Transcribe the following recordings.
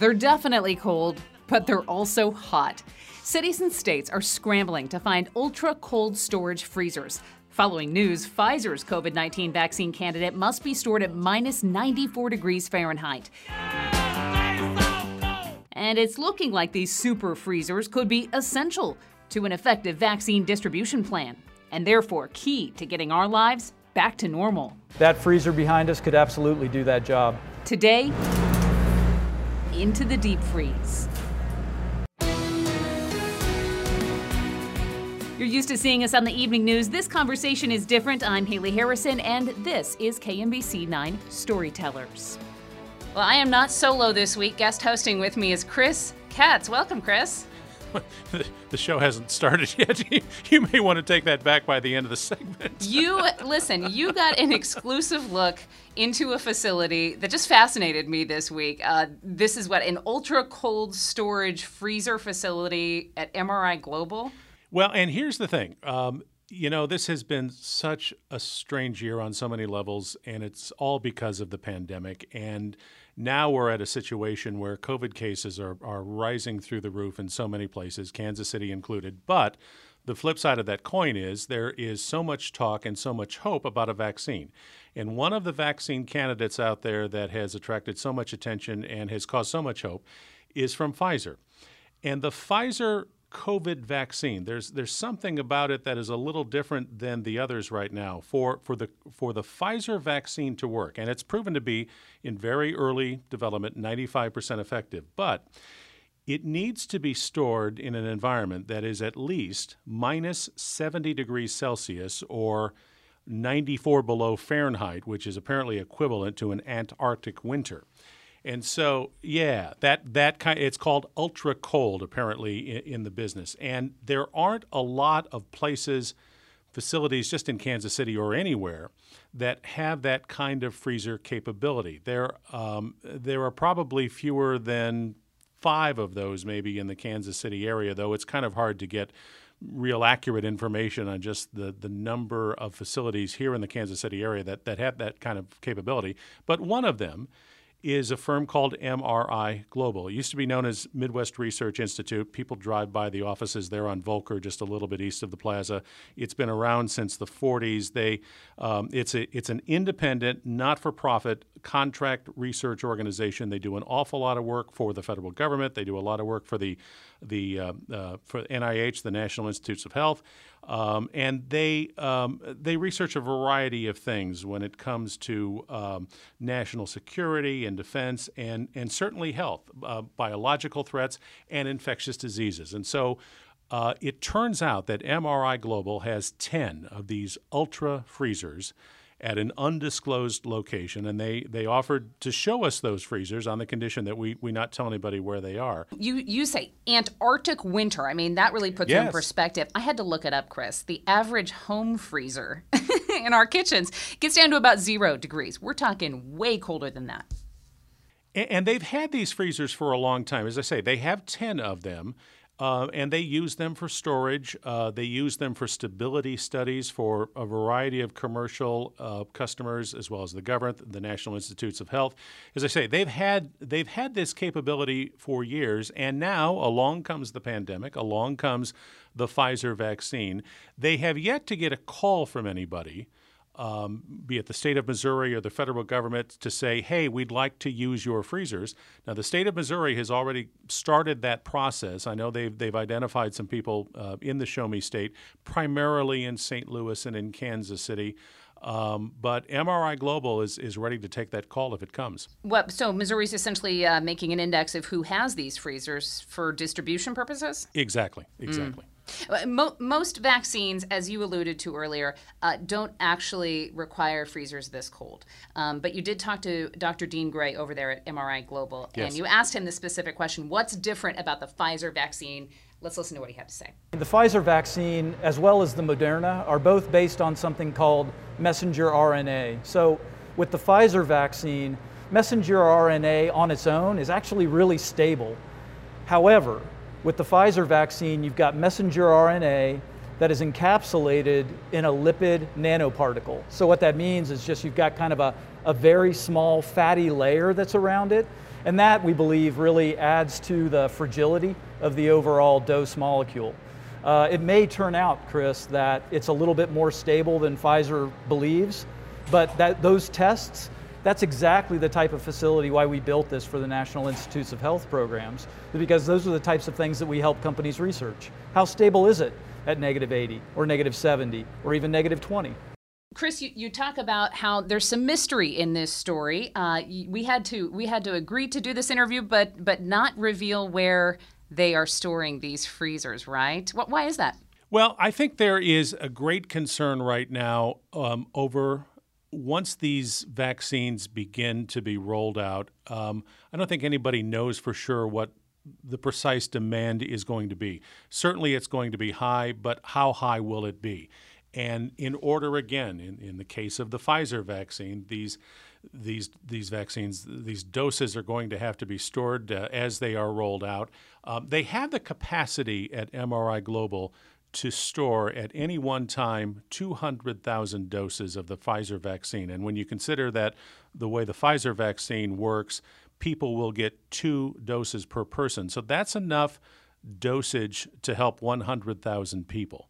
They're definitely cold, but they're also hot. Cities and states are scrambling to find ultra cold storage freezers. Following news, Pfizer's COVID 19 vaccine candidate must be stored at minus 94 degrees Fahrenheit. And it's looking like these super freezers could be essential to an effective vaccine distribution plan, and therefore key to getting our lives back to normal. That freezer behind us could absolutely do that job. Today, into the deep freeze. You're used to seeing us on the evening news. This conversation is different. I'm Haley Harrison, and this is KMBC 9 Storytellers. Well, I am not solo this week. Guest hosting with me is Chris Katz. Welcome, Chris. the show hasn't started yet. you may want to take that back by the end of the segment. you listen. You got an exclusive look into a facility that just fascinated me this week. Uh, this is what an ultra cold storage freezer facility at MRI Global. Well, and here's the thing. Um, you know, this has been such a strange year on so many levels, and it's all because of the pandemic. And now we're at a situation where COVID cases are, are rising through the roof in so many places, Kansas City included. But the flip side of that coin is there is so much talk and so much hope about a vaccine. And one of the vaccine candidates out there that has attracted so much attention and has caused so much hope is from Pfizer. And the Pfizer COVID vaccine. There's there's something about it that is a little different than the others right now. For for the for the Pfizer vaccine to work, and it's proven to be in very early development 95% effective, but it needs to be stored in an environment that is at least minus 70 degrees Celsius or 94 below Fahrenheit, which is apparently equivalent to an Antarctic winter. And so, yeah, that that kind it's called ultra cold apparently in, in, the business. And there aren't a lot of places, facilities just in Kansas City or anywhere that have that kind of freezer capability. There um, there are probably fewer than five of those maybe in the Kansas City area, though it's kind of hard to get real accurate information on just the, the number of facilities here in the Kansas City area that, that have that kind of capability. But one of them is a firm called MRI Global. It used to be known as Midwest Research Institute. People drive by the offices there on Volker, just a little bit east of the plaza. It's been around since the 40s. They, um, it's, a, it's an independent, not for profit contract research organization. They do an awful lot of work for the federal government, they do a lot of work for the, the uh, uh, for NIH, the National Institutes of Health. Um, and they um, they research a variety of things when it comes to um, national security and defense, and and certainly health, uh, biological threats, and infectious diseases. And so. Uh, it turns out that MRI Global has 10 of these ultra freezers at an undisclosed location, and they, they offered to show us those freezers on the condition that we, we not tell anybody where they are. You you say Antarctic winter. I mean, that really puts yes. it in perspective. I had to look it up, Chris. The average home freezer in our kitchens gets down to about zero degrees. We're talking way colder than that. And they've had these freezers for a long time. As I say, they have 10 of them. Uh, and they use them for storage. Uh, they use them for stability studies for a variety of commercial uh, customers, as well as the government, the National Institutes of Health. As I say, they've had they've had this capability for years, and now along comes the pandemic. Along comes the Pfizer vaccine. They have yet to get a call from anybody um, be it the state of Missouri or the federal government, to say, hey, we'd like to use your freezers. Now, the state of Missouri has already started that process. I know they've, they've identified some people uh, in the Show Me State, primarily in St. Louis and in Kansas City. Um, but MRI Global is, is ready to take that call if it comes. What, so Missouri's essentially uh, making an index of who has these freezers for distribution purposes? Exactly, exactly. Mm. Uh, mo- most vaccines, as you alluded to earlier, uh, don't actually require freezers this cold. Um, but you did talk to Dr. Dean Gray over there at MRI Global, yes. and you asked him the specific question what's different about the Pfizer vaccine? Let's listen to what he had to say. The Pfizer vaccine, as well as the Moderna, are both based on something called messenger RNA. So, with the Pfizer vaccine, messenger RNA on its own is actually really stable. However, with the Pfizer vaccine, you've got messenger RNA that is encapsulated in a lipid nanoparticle. So what that means is just you've got kind of a, a very small fatty layer that's around it. And that, we believe, really adds to the fragility of the overall dose molecule. Uh, it may turn out, Chris, that it's a little bit more stable than Pfizer believes, but that those tests, that's exactly the type of facility why we built this for the National Institutes of Health programs, because those are the types of things that we help companies research. How stable is it at negative 80 or negative 70 or even negative 20? Chris, you, you talk about how there's some mystery in this story. Uh, we had to we had to agree to do this interview, but but not reveal where they are storing these freezers, right? What, why is that? Well, I think there is a great concern right now um, over once these vaccines begin to be rolled out. Um, I don't think anybody knows for sure what the precise demand is going to be. Certainly, it's going to be high, but how high will it be? And in order, again, in, in the case of the Pfizer vaccine, these these these vaccines, these doses are going to have to be stored uh, as they are rolled out. Um, they have the capacity at MRI Global to store at any one time 200,000 doses of the Pfizer vaccine. And when you consider that the way the Pfizer vaccine works, people will get two doses per person. So that's enough dosage to help 100,000 people.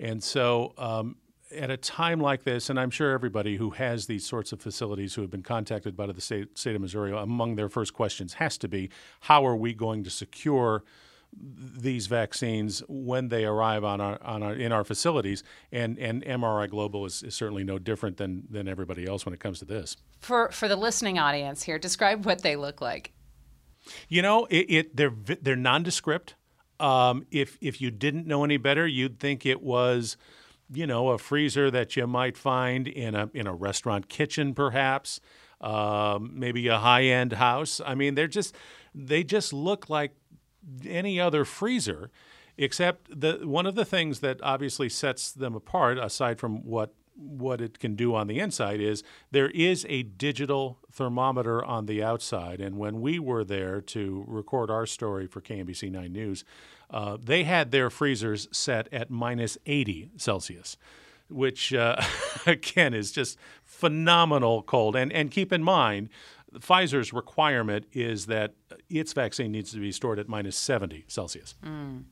And so, um, at a time like this, and I'm sure everybody who has these sorts of facilities who have been contacted by the state, state of Missouri, among their first questions has to be how are we going to secure these vaccines when they arrive on our, on our, in our facilities? And, and MRI Global is, is certainly no different than, than everybody else when it comes to this. For, for the listening audience here, describe what they look like. You know, it, it they're, they're nondescript. Um, if if you didn't know any better, you'd think it was, you know, a freezer that you might find in a in a restaurant kitchen, perhaps, um, maybe a high end house. I mean, they're just they just look like any other freezer, except the one of the things that obviously sets them apart, aside from what what it can do on the inside is there is a digital thermometer on the outside. And when we were there to record our story for KMBC 9 News, uh, they had their freezers set at minus 80 Celsius, which uh, again is just phenomenal cold. And, and keep in mind, Pfizer's requirement is that its vaccine needs to be stored at minus 70 Celsius. Mm.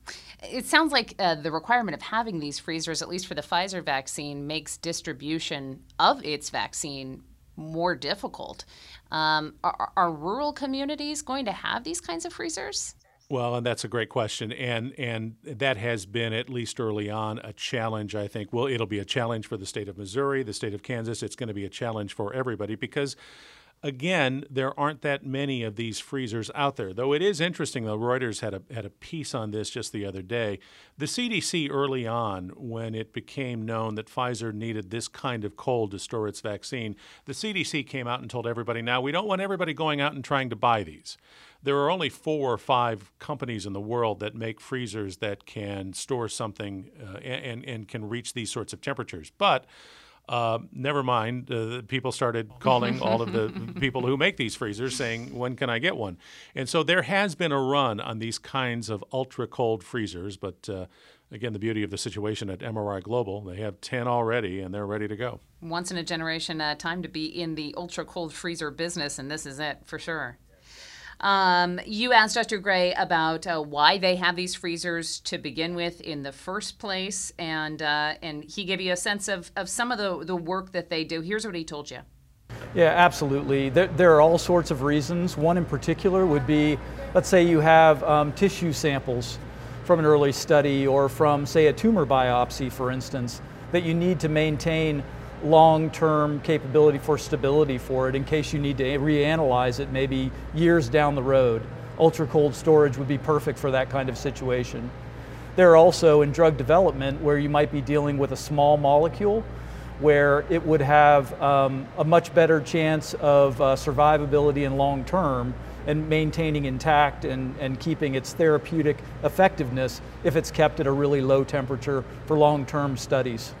It sounds like uh, the requirement of having these freezers, at least for the Pfizer vaccine, makes distribution of its vaccine more difficult. Um, are, are rural communities going to have these kinds of freezers? Well, and that's a great question, and and that has been at least early on a challenge. I think. Well, it'll be a challenge for the state of Missouri, the state of Kansas. It's going to be a challenge for everybody because Again, there aren't that many of these freezers out there. Though it is interesting, though, Reuters had a, had a piece on this just the other day. The CDC, early on, when it became known that Pfizer needed this kind of cold to store its vaccine, the CDC came out and told everybody now, we don't want everybody going out and trying to buy these. There are only four or five companies in the world that make freezers that can store something uh, and, and can reach these sorts of temperatures. But uh, never mind, uh, people started calling all of the people who make these freezers saying, When can I get one? And so there has been a run on these kinds of ultra cold freezers, but uh, again, the beauty of the situation at MRI Global, they have 10 already and they're ready to go. Once in a generation uh, time to be in the ultra cold freezer business, and this is it for sure. Um, you asked Dr. Gray about uh, why they have these freezers to begin with in the first place, and uh, and he gave you a sense of, of some of the, the work that they do. Here's what he told you. Yeah, absolutely. There, there are all sorts of reasons. One in particular would be, let's say you have um, tissue samples from an early study or from, say, a tumor biopsy, for instance, that you need to maintain long-term capability for stability for it in case you need to reanalyze it maybe years down the road. Ultra cold storage would be perfect for that kind of situation. There are also in drug development where you might be dealing with a small molecule where it would have um, a much better chance of uh, survivability in long term and maintaining intact and, and keeping its therapeutic effectiveness if it's kept at a really low temperature for long term studies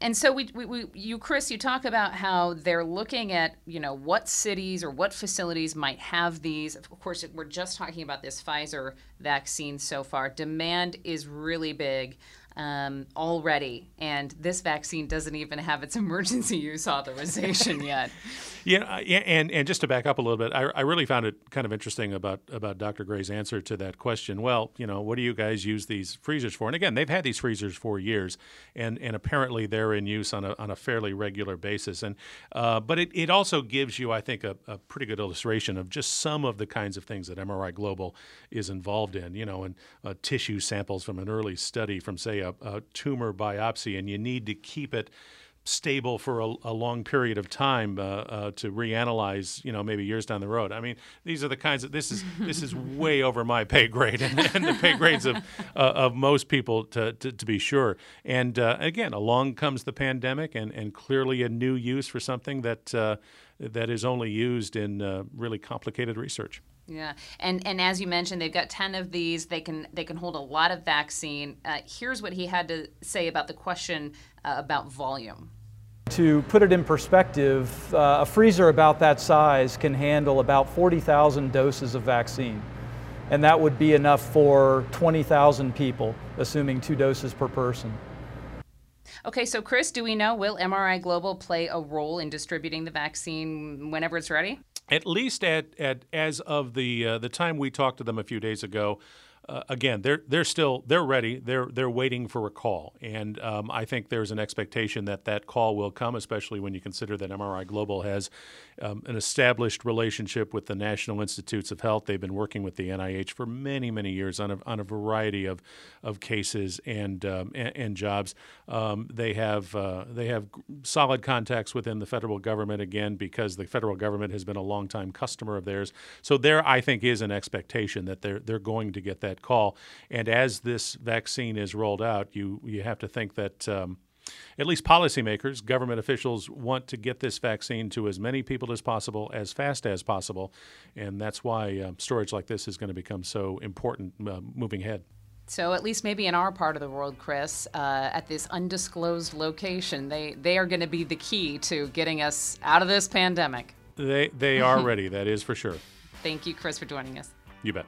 and so we, we, we, you chris you talk about how they're looking at you know what cities or what facilities might have these. Of course we're just talking about this pfizer vaccine so far. Demand is really big um, already, and this vaccine doesn't even have its emergency use authorization yet. Yeah, and and just to back up a little bit, I, I really found it kind of interesting about about Dr. Gray's answer to that question. Well, you know, what do you guys use these freezers for? And again, they've had these freezers for years, and and apparently they're in use on a on a fairly regular basis. And uh, but it, it also gives you, I think, a, a pretty good illustration of just some of the kinds of things that MRI Global is involved in. You know, and uh, tissue samples from an early study from say a, a tumor biopsy, and you need to keep it stable for a, a long period of time uh, uh, to reanalyze, you know, maybe years down the road. I mean, these are the kinds of this is this is way over my pay grade and, and the pay grades of uh, of most people to, to, to be sure. And uh, again, along comes the pandemic and, and clearly a new use for something that uh, that is only used in uh, really complicated research. Yeah, and and as you mentioned, they've got ten of these. They can they can hold a lot of vaccine. here's what he had to say about the question about volume. To put it in perspective, uh, a freezer about that size can handle about 40,000 doses of vaccine. And that would be enough for 20,000 people, assuming two doses per person. Okay, so Chris, do we know will MRI Global play a role in distributing the vaccine whenever it's ready? At least at, at as of the uh, the time we talked to them a few days ago, uh, again, they're they're still they're ready. They're they're waiting for a call, and um, I think there's an expectation that that call will come, especially when you consider that MRI Global has um, an established relationship with the National Institutes of Health. They've been working with the NIH for many many years on a, on a variety of of cases and um, and, and, jobs. Um, they have uh, they have solid contacts within the federal government again because the federal government has been a long time customer of theirs. So there, I think, is an expectation that they're they're going to get that that call. And as this vaccine is rolled out, you you have to think that. Um, at least policymakers, government officials want to get this vaccine to as many people as possible, as fast as possible, and that's why uh, storage like this is going to become so important uh, moving ahead. So, at least maybe in our part of the world, Chris, uh, at this undisclosed location, they, they are going to be the key to getting us out of this pandemic. They, they are ready, that is for sure. Thank you, Chris, for joining us. You bet.